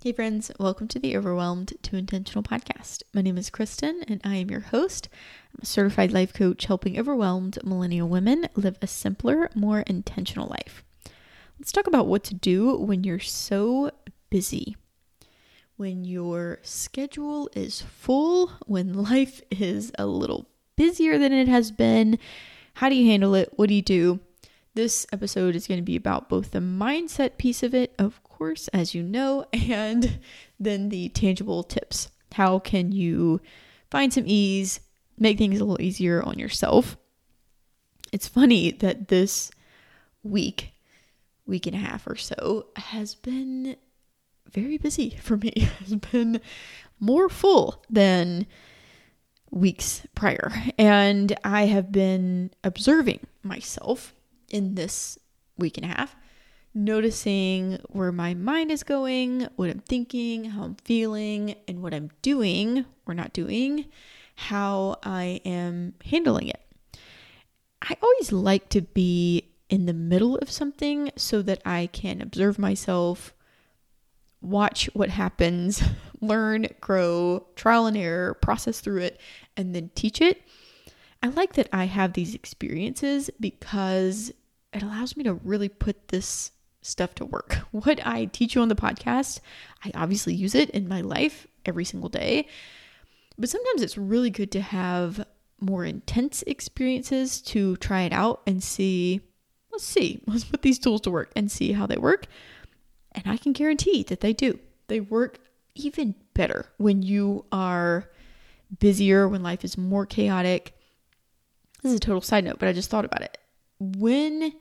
Hey, friends, welcome to the Overwhelmed to Intentional podcast. My name is Kristen, and I am your host. I'm a certified life coach helping overwhelmed millennial women live a simpler, more intentional life. Let's talk about what to do when you're so busy, when your schedule is full, when life is a little busier than it has been. How do you handle it? What do you do? This episode is going to be about both the mindset piece of it, of course, as you know, and then the tangible tips. How can you find some ease, make things a little easier on yourself? It's funny that this week, week and a half or so, has been very busy for me. has been more full than weeks prior. And I have been observing myself in this week and a half, noticing where my mind is going, what I'm thinking, how I'm feeling, and what I'm doing or not doing, how I am handling it. I always like to be in the middle of something so that I can observe myself, watch what happens, learn, grow, trial and error, process through it, and then teach it. I like that I have these experiences because it allows me to really put this stuff to work. What I teach you on the podcast, I obviously use it in my life every single day. But sometimes it's really good to have more intense experiences to try it out and see. Let's see, let's put these tools to work and see how they work. And I can guarantee that they do. They work even better when you are busier, when life is more chaotic. This is a total side note, but I just thought about it. When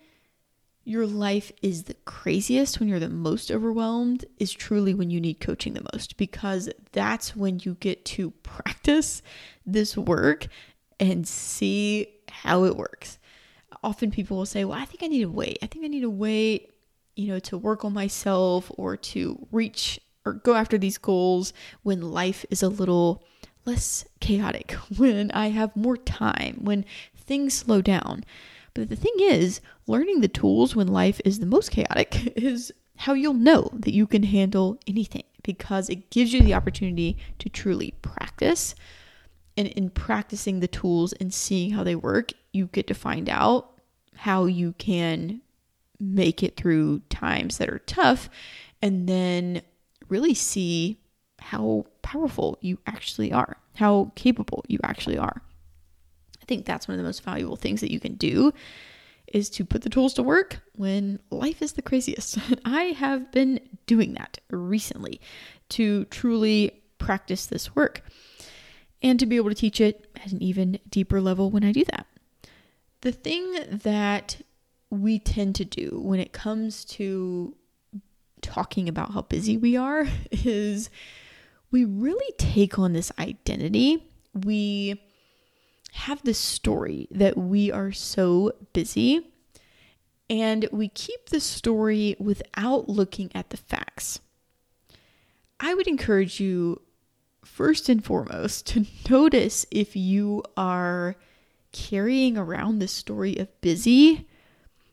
your life is the craziest, when you're the most overwhelmed, is truly when you need coaching the most because that's when you get to practice this work and see how it works. Often people will say, Well, I think I need to wait. I think I need to wait, you know, to work on myself or to reach or go after these goals when life is a little less chaotic, when I have more time, when things slow down. But the thing is, learning the tools when life is the most chaotic is how you'll know that you can handle anything because it gives you the opportunity to truly practice. And in practicing the tools and seeing how they work, you get to find out how you can make it through times that are tough and then really see how powerful you actually are, how capable you actually are think that's one of the most valuable things that you can do is to put the tools to work when life is the craziest. I have been doing that recently to truly practice this work and to be able to teach it at an even deeper level when I do that. The thing that we tend to do when it comes to talking about how busy we are is we really take on this identity. We have this story that we are so busy and we keep the story without looking at the facts. I would encourage you, first and foremost, to notice if you are carrying around this story of busy.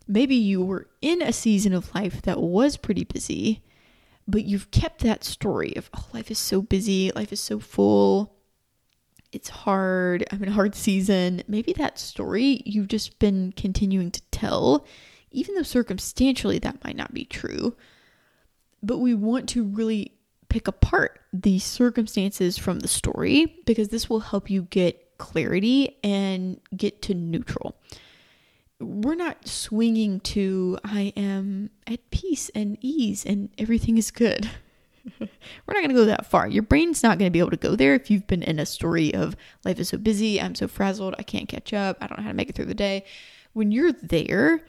Maybe you were in a season of life that was pretty busy, but you've kept that story of, oh, life is so busy, life is so full it's hard, I'm in a hard season. Maybe that story you've just been continuing to tell, even though circumstantially that might not be true. But we want to really pick apart the circumstances from the story because this will help you get clarity and get to neutral. We're not swinging to, I am at peace and ease and everything is good. We're not going to go that far. Your brain's not going to be able to go there if you've been in a story of life is so busy, I'm so frazzled, I can't catch up, I don't know how to make it through the day. When you're there,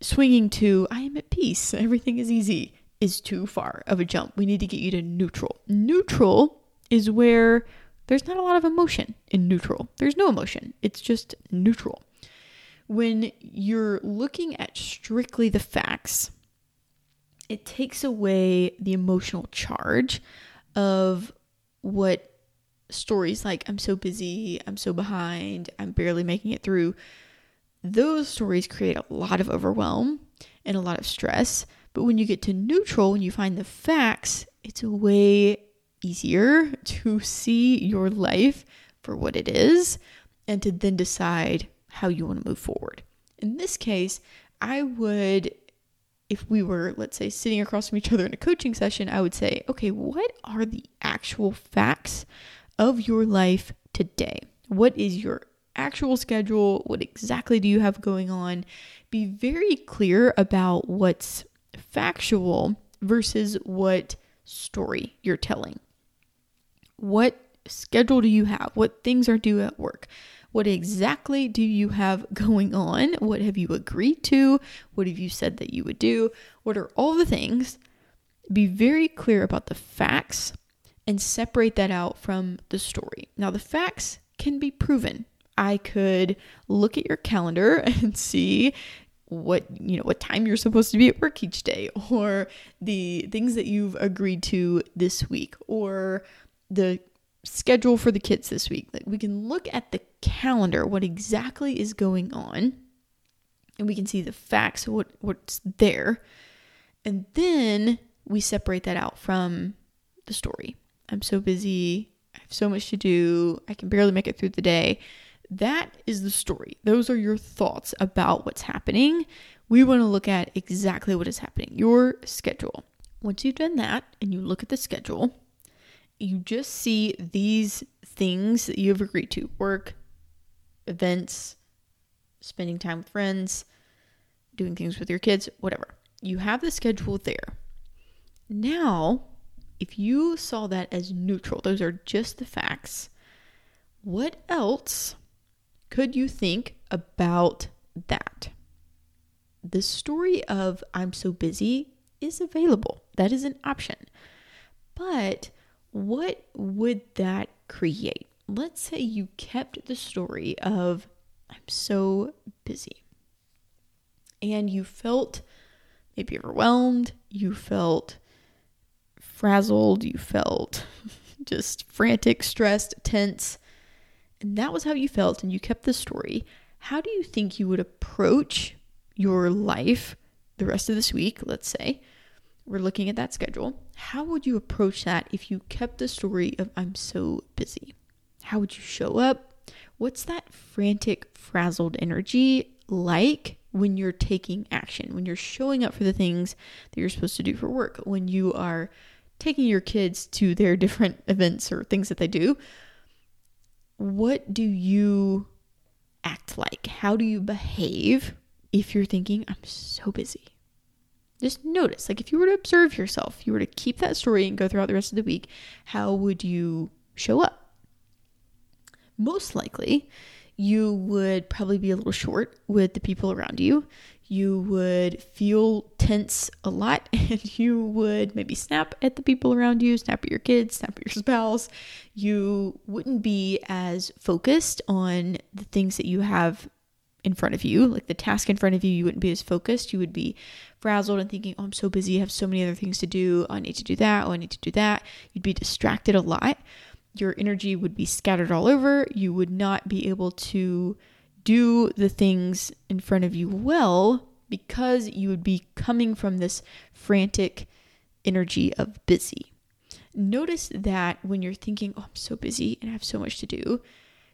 swinging to I am at peace, everything is easy, is too far of a jump. We need to get you to neutral. Neutral is where there's not a lot of emotion in neutral. There's no emotion, it's just neutral. When you're looking at strictly the facts, it takes away the emotional charge of what stories like I'm so busy, I'm so behind, I'm barely making it through. Those stories create a lot of overwhelm and a lot of stress. But when you get to neutral, when you find the facts, it's way easier to see your life for what it is and to then decide how you want to move forward. In this case, I would, if we were, let's say, sitting across from each other in a coaching session, I would say, okay, what are the actual facts of your life today? What is your actual schedule? What exactly do you have going on? Be very clear about what's factual versus what story you're telling. What schedule do you have? What things are due at work? What exactly do you have going on? What have you agreed to? What have you said that you would do? What are all the things? Be very clear about the facts and separate that out from the story. Now, the facts can be proven. I could look at your calendar and see what you know what time you're supposed to be at work each day or the things that you've agreed to this week or the schedule for the kids this week. Like we can look at the calendar what exactly is going on and we can see the facts what what's there. And then we separate that out from the story. I'm so busy. I have so much to do. I can barely make it through the day. That is the story. Those are your thoughts about what's happening. We want to look at exactly what is happening, your schedule. Once you've done that and you look at the schedule, you just see these things that you've agreed to work, events, spending time with friends, doing things with your kids, whatever. You have the schedule there. Now, if you saw that as neutral, those are just the facts, what else could you think about that? The story of I'm so busy is available. That is an option. But what would that create? Let's say you kept the story of I'm so busy and you felt maybe overwhelmed, you felt frazzled, you felt just frantic, stressed, tense and that was how you felt and you kept the story, how do you think you would approach your life the rest of this week, let's say? We're looking at that schedule. How would you approach that if you kept the story of I'm so busy? How would you show up? What's that frantic, frazzled energy like when you're taking action, when you're showing up for the things that you're supposed to do for work, when you are taking your kids to their different events or things that they do, what do you act like? How do you behave if you're thinking, I'm so busy? Just notice, like if you were to observe yourself, you were to keep that story and go throughout the rest of the week, how would you show up? Most likely, you would probably be a little short with the people around you you would feel tense a lot and you would maybe snap at the people around you, snap at your kids, snap at your spouse. You wouldn't be as focused on the things that you have in front of you, like the task in front of you, you wouldn't be as focused. You would be frazzled and thinking, oh, I'm so busy. I have so many other things to do. Oh, I need to do that. Oh, I need to do that. You'd be distracted a lot. Your energy would be scattered all over. You would not be able to do the things in front of you well because you would be coming from this frantic energy of busy. Notice that when you're thinking, oh, I'm so busy and I have so much to do,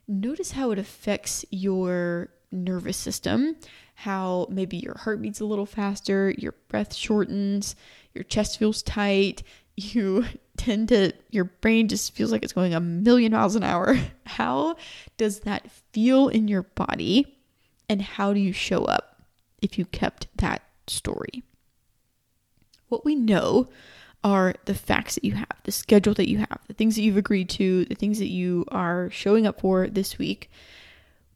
notice how it affects your nervous system, how maybe your heart beats a little faster, your breath shortens, your chest feels tight, you tend to, your brain just feels like it's going a million miles an hour. How does that feel in your body? And how do you show up if you kept that story? What we know are the facts that you have, the schedule that you have, the things that you've agreed to, the things that you are showing up for this week.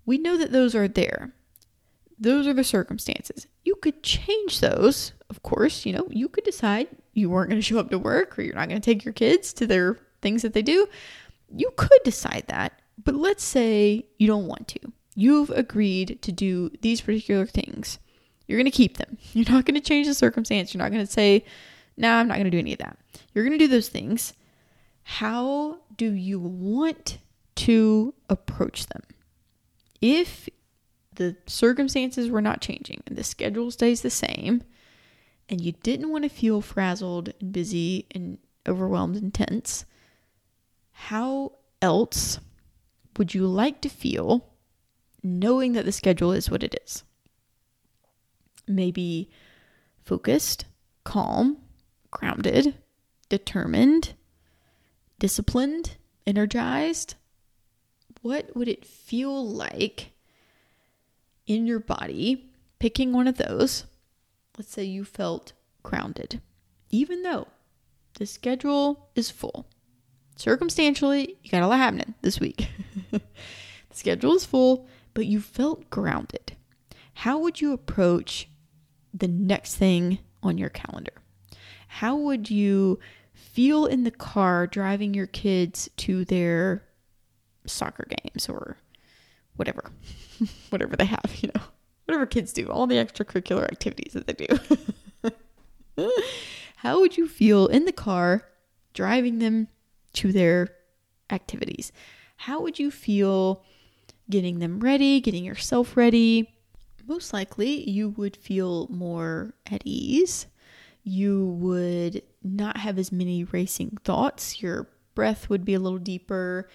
We know that those are there. Those are the circumstances. You could change those, of course. You know, you could decide you weren't going to show up to work or you're not going to take your kids to their things that they do. You could decide that, but let's say you don't want to. You've agreed to do these particular things. You're going to keep them. You're not going to change the circumstance. You're not going to say, no, nah, I'm not going to do any of that. You're going to do those things. How do you want to approach them? If the circumstances were not changing and the schedule stays the same, and you didn't want to feel frazzled and busy and overwhelmed, and tense, how else would you like to feel knowing that the schedule is what it is? Maybe focused, calm, grounded, determined, disciplined, energized. What would it feel like in your body picking one of those? Let's say you felt grounded, even though the schedule is full. Circumstantially, you got a lot happening this week. the schedule is full, but you felt grounded. How would you approach the next thing on your calendar? How would you feel in the car driving your kids to their soccer games or whatever, whatever they have, you know, whatever kids do, all the extracurricular activities that they do. How would you feel in the car driving them to their activities? How would you feel getting them ready, getting yourself ready? Most likely, you would feel more at ease. You would not have as many racing thoughts. Your breath would be a little deeper.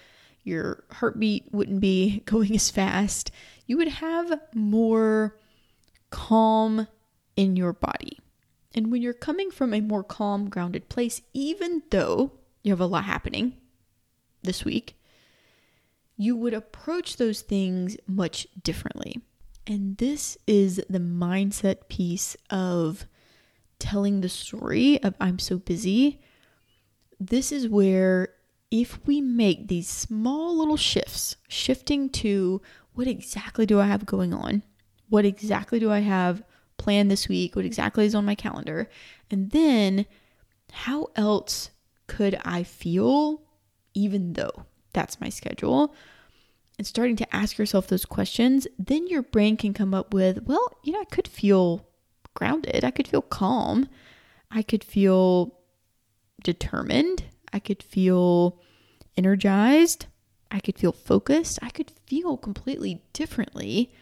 Your heartbeat wouldn't be going as fast. You would have more calm in your body. And when you're coming from a more calm, grounded place, even though you have a lot happening this week, you would approach those things much differently. And this is the mindset piece of telling the story of I'm so busy. This is where, if we make these small little shifts, shifting to what exactly do I have going on? What exactly do I have planned this week? What exactly is on my calendar? And then how else could I feel even though that's my schedule? And starting to ask yourself those questions, then your brain can come up with, well, you know, I could feel grounded. I could feel calm. I could feel determined. I could feel energized. I could feel focused. I could feel completely differently.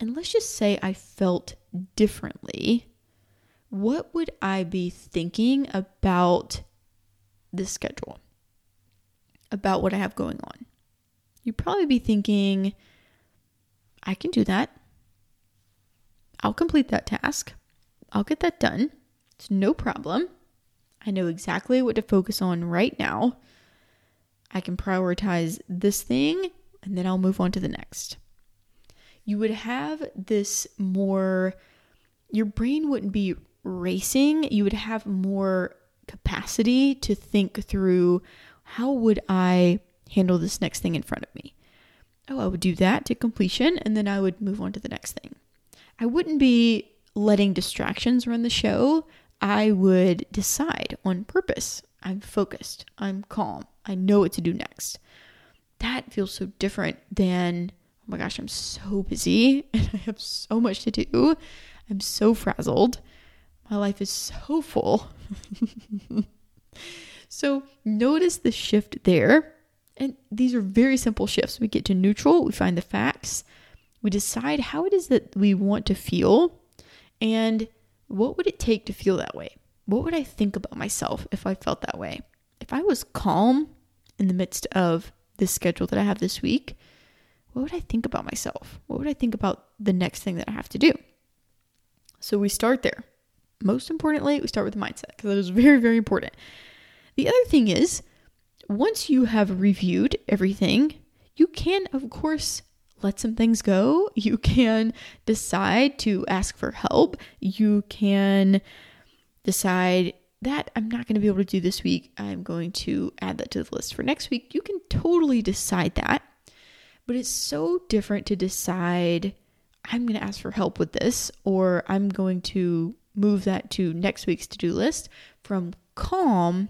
And let's just say I felt differently. What would I be thinking about the schedule? About what I have going on? You'd probably be thinking, I can do that. I'll complete that task. I'll get that done. It's no problem. I know exactly what to focus on right now. I can prioritize this thing and then I'll move on to the next. You would have this more, your brain wouldn't be racing. You would have more capacity to think through how would I handle this next thing in front of me? Oh, I would do that to completion and then I would move on to the next thing. I wouldn't be letting distractions run the show. I would decide on purpose. I'm focused. I'm calm. I know what to do next. That feels so different than, oh my gosh, I'm so busy and I have so much to do. I'm so frazzled. My life is so full. so notice the shift there. And these are very simple shifts. We get to neutral, we find the facts, we decide how it is that we want to feel and what would it take to feel that way? What would I think about myself if I felt that way? If I was calm in the midst of this schedule that I have this week, what would I think about myself? What would I think about the next thing that I have to do? So we start there. Most importantly, we start with the mindset because that is very, very important. The other thing is, once you have reviewed everything, you can, of course, let some things go. You can decide to ask for help. You can decide that I'm not going to be able to do this week. I'm going to add that to the list for next week. You can totally decide that. But it's so different to decide I'm going to ask for help with this or I'm going to move that to next week's to do list from calm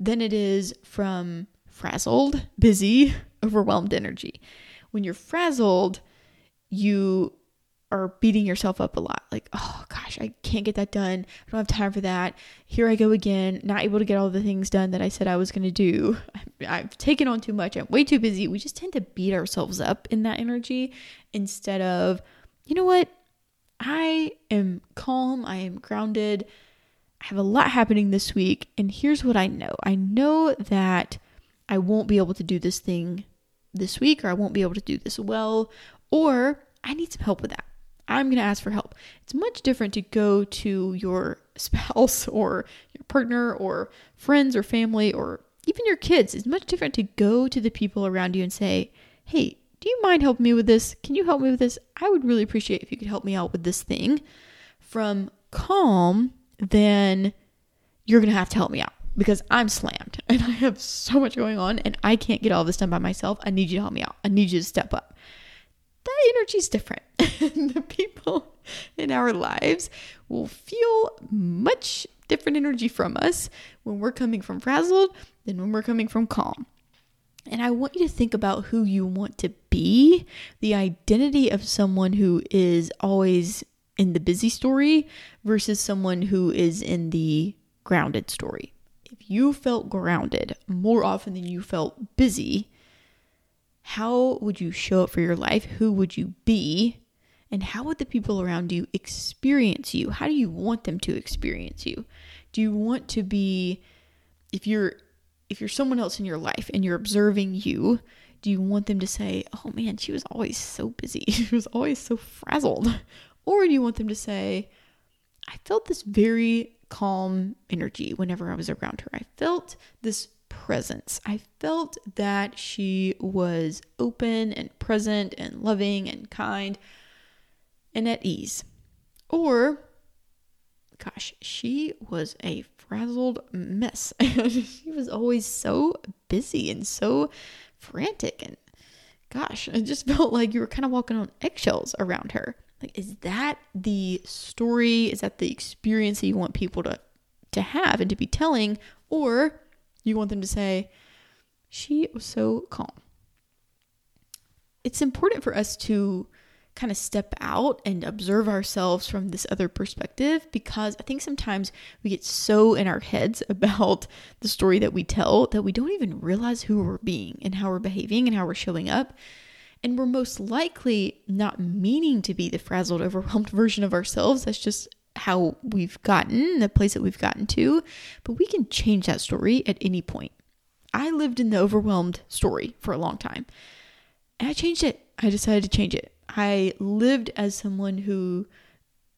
than it is from frazzled, busy, overwhelmed energy when you're frazzled, you are beating yourself up a lot. Like, oh gosh, I can't get that done. I don't have time for that. Here I go again, not able to get all the things done that I said I was going to do. I've taken on too much. I'm way too busy. We just tend to beat ourselves up in that energy instead of, you know what? I am calm. I am grounded. I have a lot happening this week, and here's what I know I know that I won't be able to do this thing this week, or I won't be able to do this well, or I need some help with that. I'm going to ask for help. It's much different to go to your spouse or your partner or friends or family or even your kids. It's much different to go to the people around you and say, Hey, do you mind helping me with this? Can you help me with this? I would really appreciate if you could help me out with this thing. From calm, then you're going to have to help me out because I'm slammed and I have so much going on and I can't get all this done by myself. I need you to help me out. I need you to step up that energy is different. the people in our lives will feel much different energy from us when we're coming from frazzled than when we're coming from calm. And I want you to think about who you want to be, the identity of someone who is always in the busy story versus someone who is in the grounded story. You felt grounded more often than you felt busy, how would you show up for your life? Who would you be? And how would the people around you experience you? How do you want them to experience you? Do you want to be if you're if you're someone else in your life and you're observing you, do you want them to say, "Oh man, she was always so busy. she was always so frazzled." Or do you want them to say, "I felt this very calm energy whenever I was around her. I felt this presence. I felt that she was open and present and loving and kind and at ease. Or, gosh, she was a frazzled mess. she was always so busy and so frantic. And gosh, it just felt like you were kind of walking on eggshells around her. Like, is that the story? Is that the experience that you want people to, to have and to be telling? Or you want them to say, she was so calm. It's important for us to kind of step out and observe ourselves from this other perspective because I think sometimes we get so in our heads about the story that we tell that we don't even realize who we're being and how we're behaving and how we're showing up. And we're most likely not meaning to be the frazzled, overwhelmed version of ourselves. That's just how we've gotten, the place that we've gotten to, but we can change that story at any point. I lived in the overwhelmed story for a long time. And I changed it. I decided to change it. I lived as someone who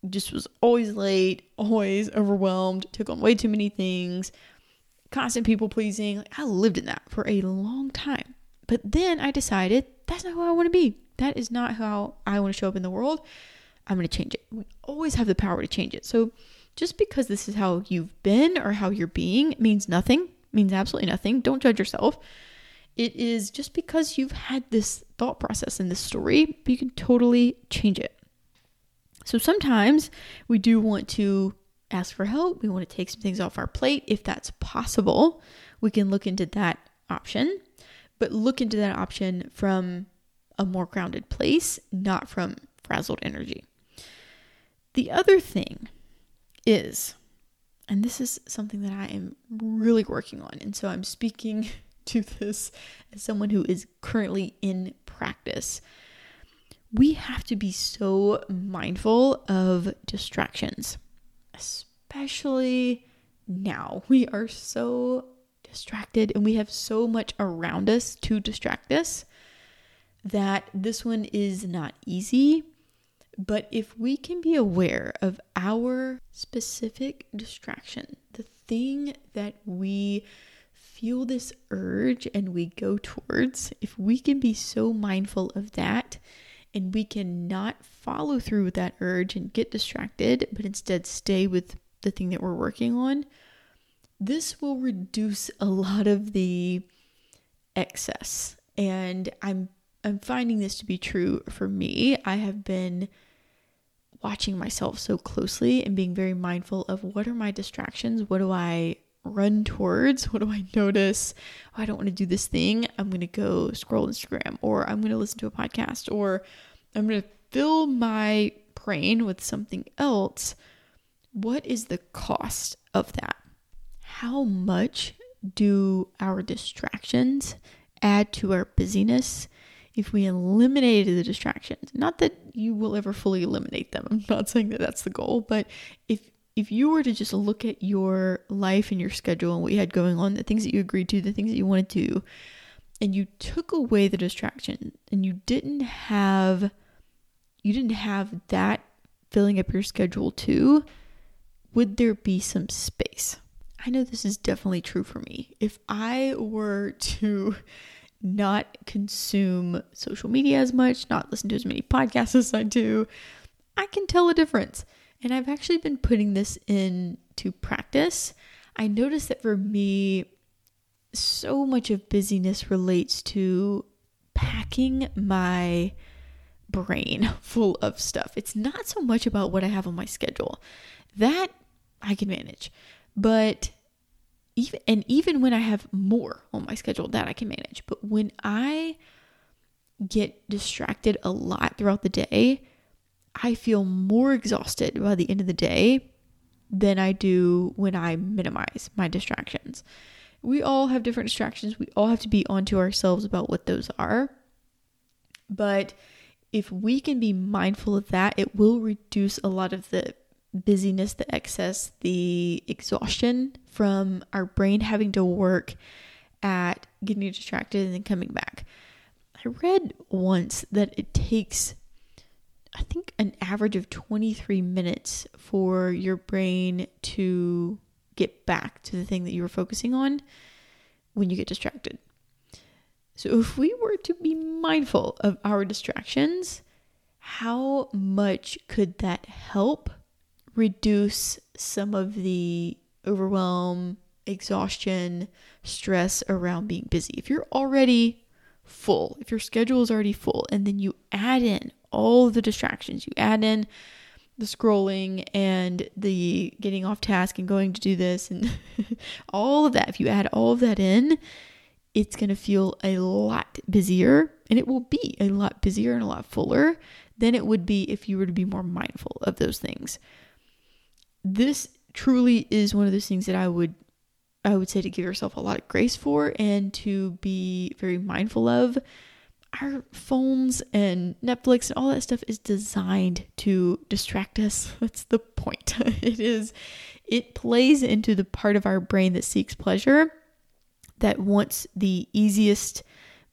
just was always late, always overwhelmed, took on way too many things, constant people pleasing. I lived in that for a long time. But then I decided that's not who I want to be. That is not how I want to show up in the world. I'm going to change it. We always have the power to change it. So just because this is how you've been or how you're being means nothing, means absolutely nothing. Don't judge yourself. It is just because you've had this thought process in this story, you can totally change it. So sometimes we do want to ask for help. We want to take some things off our plate. If that's possible, we can look into that option, but look into that option from a more grounded place, not from frazzled energy. The other thing is, and this is something that I am really working on, and so I'm speaking to this as someone who is currently in practice. We have to be so mindful of distractions, especially now. We are so distracted and we have so much around us to distract us that this one is not easy. But if we can be aware of our specific distraction, the thing that we feel this urge and we go towards, if we can be so mindful of that and we can not follow through with that urge and get distracted, but instead stay with the thing that we're working on, this will reduce a lot of the excess. And I'm I'm finding this to be true for me. I have been watching myself so closely and being very mindful of what are my distractions? What do I run towards? What do I notice? Oh, I don't want to do this thing. I'm going to go scroll Instagram or I'm going to listen to a podcast or I'm going to fill my brain with something else. What is the cost of that? How much do our distractions add to our busyness if we eliminated the distractions, not that you will ever fully eliminate them, I'm not saying that that's the goal, but if if you were to just look at your life and your schedule and what you had going on, the things that you agreed to, the things that you wanted to and you took away the distraction and you didn't have you didn't have that filling up your schedule too, would there be some space? I know this is definitely true for me. If I were to not consume social media as much, not listen to as many podcasts as I do, I can tell a difference. And I've actually been putting this into practice. I noticed that for me, so much of busyness relates to packing my brain full of stuff. It's not so much about what I have on my schedule. That I can manage. But even and even when I have more on my schedule, that I can manage. But when I get distracted a lot throughout the day, I feel more exhausted by the end of the day than I do when I minimize my distractions. We all have different distractions. We all have to be onto ourselves about what those are. But if we can be mindful of that, it will reduce a lot of the busyness, the excess, the exhaustion from our brain having to work at getting distracted and then coming back. I read once that it takes, I think, an average of 23 minutes for your brain to get back to the thing that you were focusing on when you get distracted. So, if we were to be mindful of our distractions, how much could that help reduce some of the overwhelm, exhaustion, stress around being busy? If you're already full, if your schedule is already full, and then you add in all the distractions, you add in the scrolling and the getting off task and going to do this and all of that, if you add all of that in, it's going to feel a lot busier and it will be a lot busier and a lot fuller than it would be if you were to be more mindful of those things. This truly is one of those things that I would I would say to give yourself a lot of grace for and to be very mindful of. Our phones and Netflix and all that stuff is designed to distract us. That's the point. it is it plays into the part of our brain that seeks pleasure that wants the easiest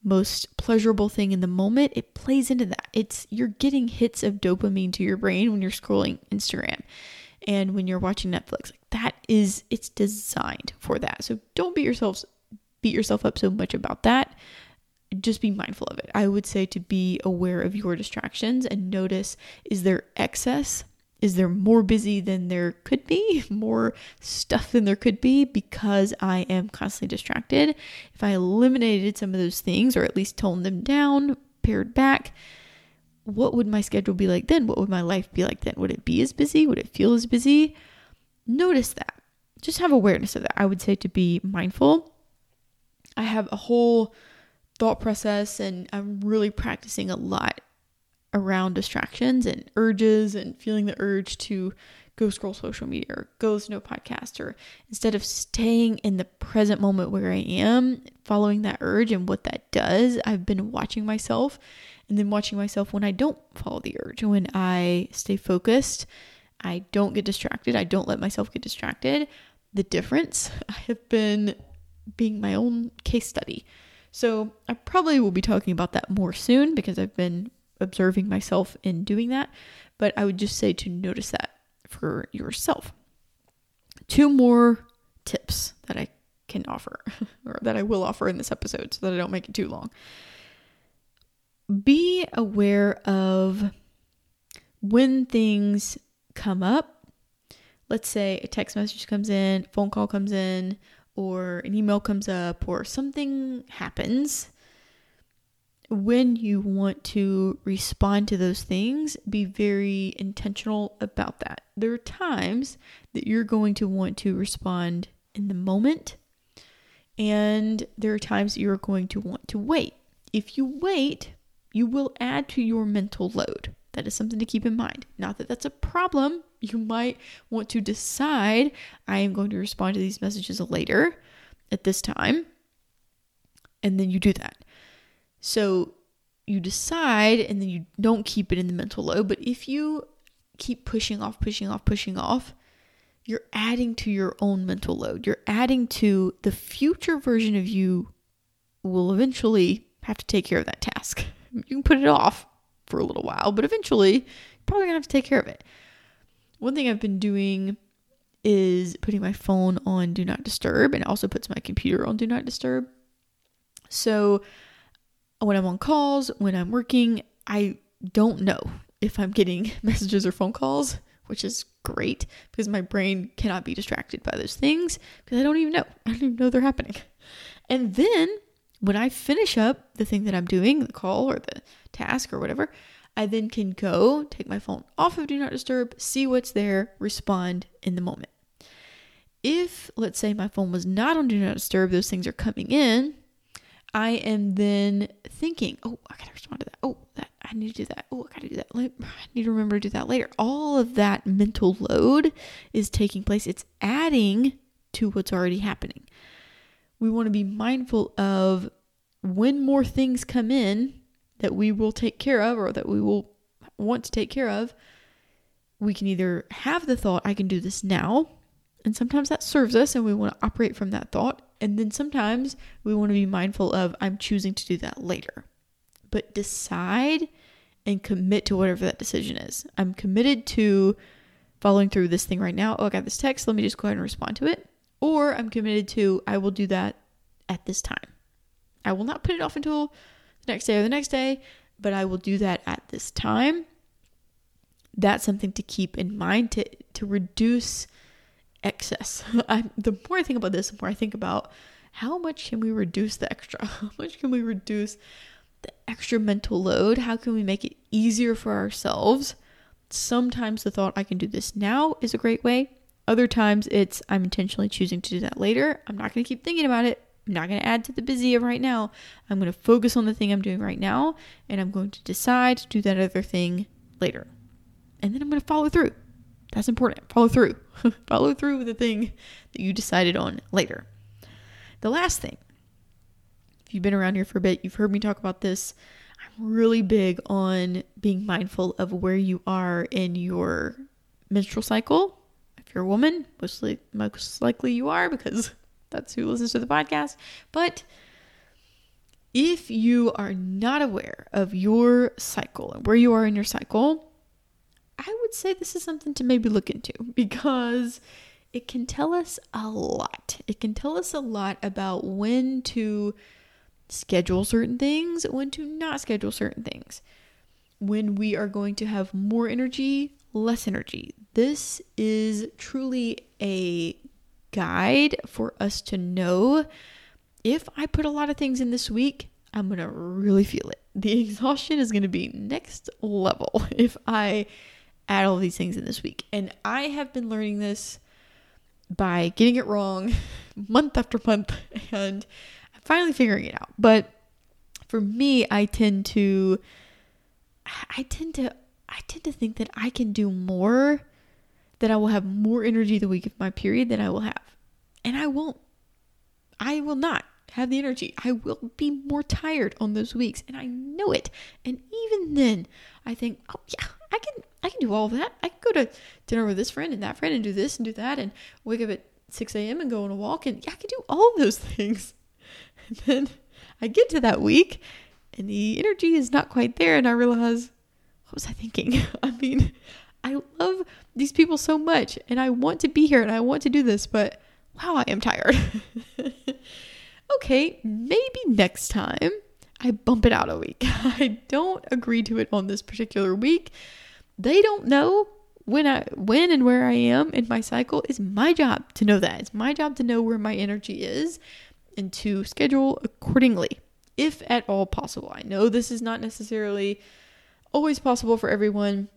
most pleasurable thing in the moment it plays into that it's you're getting hits of dopamine to your brain when you're scrolling instagram and when you're watching netflix like that is it's designed for that. So don't beat yourselves beat yourself up so much about that. Just be mindful of it. I would say to be aware of your distractions and notice is there excess? Is there more busy than there could be, more stuff than there could be because I am constantly distracted? If I eliminated some of those things or at least toned them down, pared back, what would my schedule be like then? What would my life be like then? Would it be as busy? Would it feel as busy? Notice that. Just have awareness of that. I would say to be mindful. I have a whole thought process and I'm really practicing a lot around distractions and urges and feeling the urge to go scroll social media or go listen to a podcast or instead of staying in the present moment where I am, following that urge and what that does, I've been watching myself and then watching myself when I don't follow the urge, when I stay focused, I don't get distracted, I don't let myself get distracted. The difference, I have been being my own case study. So I probably will be talking about that more soon because I've been observing myself in doing that, but I would just say to notice that for yourself. Two more tips that I can offer, or that I will offer in this episode so that I don't make it too long. Be aware of when things come up. Let's say a text message comes in, phone call comes in, or an email comes up, or something happens when you want to respond to those things, be very intentional about that. There are times that you're going to want to respond in the moment, and there are times that you're going to want to wait. If you wait, you will add to your mental load. That is something to keep in mind. Not that that's a problem. You might want to decide I am going to respond to these messages later at this time, and then you do that. So you decide and then you don't keep it in the mental load. But if you keep pushing off, pushing off, pushing off, you're adding to your own mental load. You're adding to the future version of you will eventually have to take care of that task. You can put it off for a little while, but eventually you're probably gonna have to take care of it. One thing I've been doing is putting my phone on do not disturb and it also puts my computer on do not disturb. So when I'm on calls, when I'm working, I don't know if I'm getting messages or phone calls, which is great because my brain cannot be distracted by those things because I don't even know. I don't even know they're happening. And then when I finish up the thing that I'm doing, the call or the task or whatever, I then can go take my phone off of Do Not Disturb, see what's there, respond in the moment. If, let's say, my phone was not on Do Not Disturb, those things are coming in, I am then thinking, oh, I gotta respond to that. Oh, that I need to do that. Oh, I gotta do that. I need to remember to do that later. All of that mental load is taking place. It's adding to what's already happening. We want to be mindful of when more things come in that we will take care of or that we will want to take care of. We can either have the thought, I can do this now, and sometimes that serves us and we want to operate from that thought. And then sometimes we want to be mindful of, I'm choosing to do that later. But decide and commit to whatever that decision is. I'm committed to following through this thing right now. Oh, I got this text. Let me just go ahead and respond to it. Or I'm committed to, I will do that at this time. I will not put it off until the next day or the next day, but I will do that at this time. That's something to keep in mind to, to reduce excess. I, the more I think about this, the more I think about how much can we reduce the extra? How much can we reduce the extra mental load? How can we make it easier for ourselves? Sometimes the thought, I can do this now, is a great way. Other times it's, I'm intentionally choosing to do that later. I'm not going to keep thinking about it. I'm not going to add to the busy of right now. I'm going to focus on the thing I'm doing right now, and I'm going to decide to do that other thing later. And then I'm going to follow through. That's important. Follow through. Follow through with the thing that you decided on later. The last thing, if you've been around here for a bit, you've heard me talk about this. I'm really big on being mindful of where you are in your menstrual cycle. You're a woman, mostly most likely you are because that's who listens to the podcast. But if you are not aware of your cycle and where you are in your cycle, I would say this is something to maybe look into because it can tell us a lot. It can tell us a lot about when to schedule certain things, when to not schedule certain things, when we are going to have more energy, less energy. This is truly a guide for us to know if I put a lot of things in this week, I'm going to really feel it. The exhaustion is going to be next level if I add all these things in this week. And I have been learning this by getting it wrong month after month and I'm finally figuring it out. But for me, I tend to I tend to I tend to think that I can do more that I will have more energy the week of my period than I will have. And I won't. I will not have the energy. I will be more tired on those weeks and I know it. And even then, I think, "Oh yeah, I can I can do all that. I can go to dinner with this friend and that friend and do this and do that and wake up at 6 a.m. and go on a walk. And yeah, I can do all of those things. And then I get to that week and the energy is not quite there. And I realize, what was I thinking? I mean, I love these people so much and I want to be here and I want to do this, but wow, I am tired. okay, maybe next time I bump it out a week. I don't agree to it on this particular week they don't know when I when and where I am in my cycle. It's my job to know that. It's my job to know where my energy is and to schedule accordingly, if at all possible. I know this is not necessarily always possible for everyone.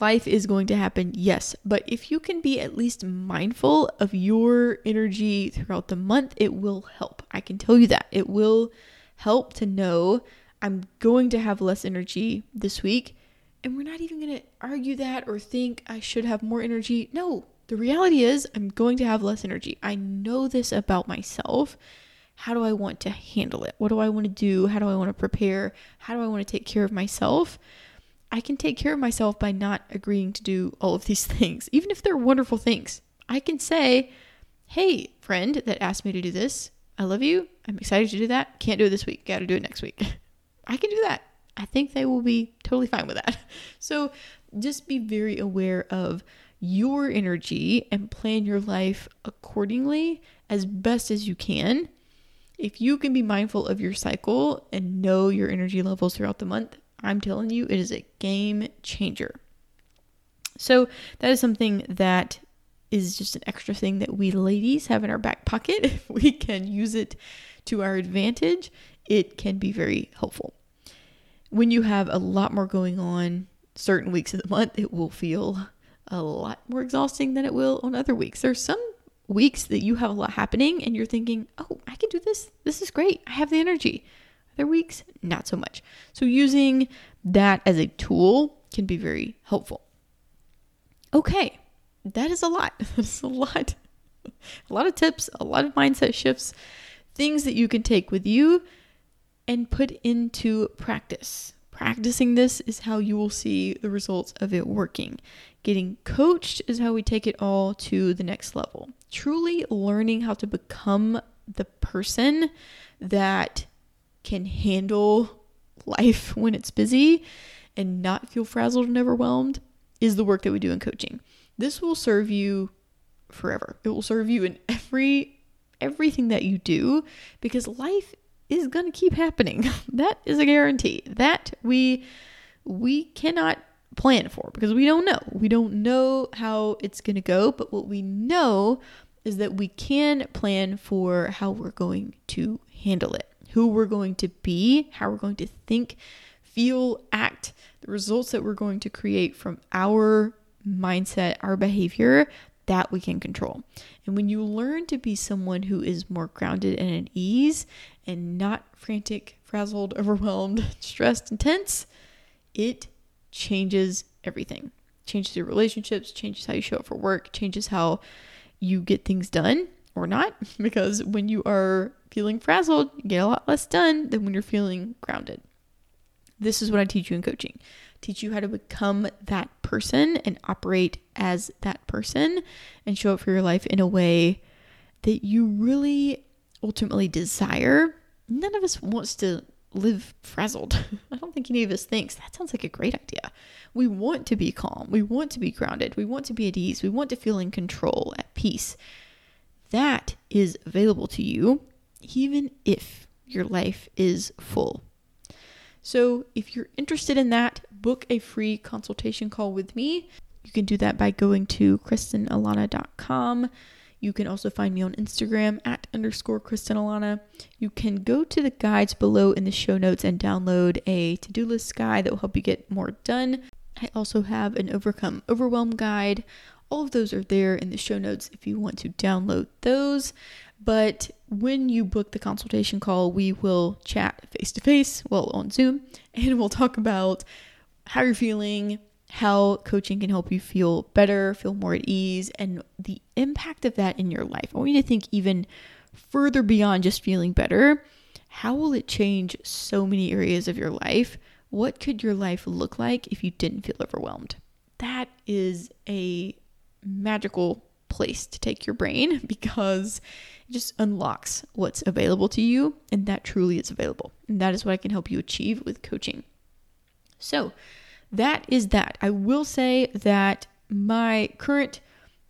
Life is going to happen, yes, but if you can be at least mindful of your energy throughout the month, it will help. I can tell you that. It will help to know I'm going to have less energy this week and we're not even going to argue that or think I should have more energy. No, the reality is I'm going to have less energy. I know this about myself. How do I want to handle it? What do I want to do? How do I want to prepare? How do I want to take care of myself? I can take care of myself by not agreeing to do all of these things, even if they're wonderful things. I can say, hey, friend that asked me to do this, I love you. I'm excited to do that. Can't do it this week. Got to do it next week. I can do that. I think they will be totally fine with that. So just be very aware of your energy and plan your life accordingly as best as you can. If you can be mindful of your cycle and know your energy levels throughout the month, I'm telling you, it is a game changer. So, that is something that is just an extra thing that we ladies have in our back pocket. If we can use it to our advantage, it can be very helpful. When you have a lot more going on certain weeks of the month, it will feel a lot more exhausting than it will on other weeks. There's some weeks that you have a lot happening and you're thinking, oh, I can do this. This is great. I have the energy. Other weeks, not so much. So, using that as a tool can be very helpful. Okay, that is a lot. That's a lot. A lot of tips, a lot of mindset shifts, things that you can take with you and put into practice. Practicing this is how you will see the results of it working. Getting coached is how we take it all to the next level. Truly learning how to become the person that can handle life when it's busy and not feel frazzled and overwhelmed is the work that we do in coaching. This will serve you forever. It will serve you in every everything that you do because life is going to keep happening. that is a guarantee. That we we cannot plan for because we don't know. We don't know how it's going to go, but what we know is that we can plan for how we're going to handle it, who we're going to be, how we're going to think, feel, act, the results that we're going to create from our mindset, our behavior, that we can control. And when you learn to be someone who is more grounded and at ease and not frantic, frazzled, overwhelmed, stressed, and tense, it changes everything. Changes your relationships, changes how you show up for work, changes how you get things done or not. Because when you are feeling frazzled, you get a lot less done than when you're feeling grounded. This is what I teach you in coaching teach you how to become that person and operate as that person and show up for your life in a way that you really ultimately desire. None of us wants to live frazzled. I don't think any of us thinks that sounds like a great idea. We want to be calm. We want to be grounded. We want to be at ease. We want to feel in control, at peace. That is available to you, even if your life is full. So, if you're interested in that, book a free consultation call with me. You can do that by going to kristenalana.com. You can also find me on Instagram at underscore kristenalana. You can go to the guides below in the show notes and download a to do list guide that will help you get more done. I also have an overcome overwhelm guide. All of those are there in the show notes if you want to download those. But when you book the consultation call, we will chat face to face, well, on Zoom, and we'll talk about how you're feeling, how coaching can help you feel better, feel more at ease, and the impact of that in your life. I want you to think even further beyond just feeling better. How will it change so many areas of your life? What could your life look like if you didn't feel overwhelmed? That is a magical place to take your brain because it just unlocks what's available to you, and that truly is available. And that is what I can help you achieve with coaching. So, that is that. I will say that my current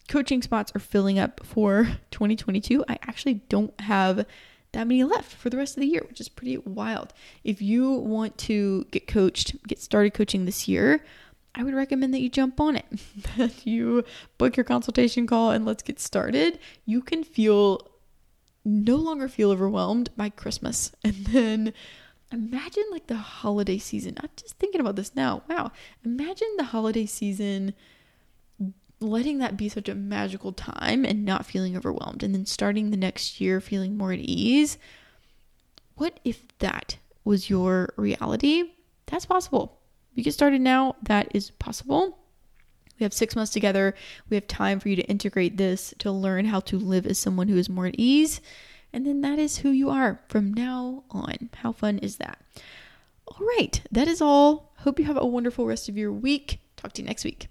coaching spots are filling up for 2022. I actually don't have that many left for the rest of the year, which is pretty wild. If you want to get coached, get started coaching this year, I would recommend that you jump on it, that you book your consultation call and let's get started. You can feel no longer feel overwhelmed by Christmas. And then imagine like the holiday season. I'm just thinking about this now. Wow. Imagine the holiday season letting that be such a magical time and not feeling overwhelmed and then starting the next year feeling more at ease. What if that was your reality? That's possible you get started now, that is possible. We have six months together. We have time for you to integrate this to learn how to live as someone who is more at ease. And then that is who you are from now on. How fun is that? All right, that is all. Hope you have a wonderful rest of your week. Talk to you next week.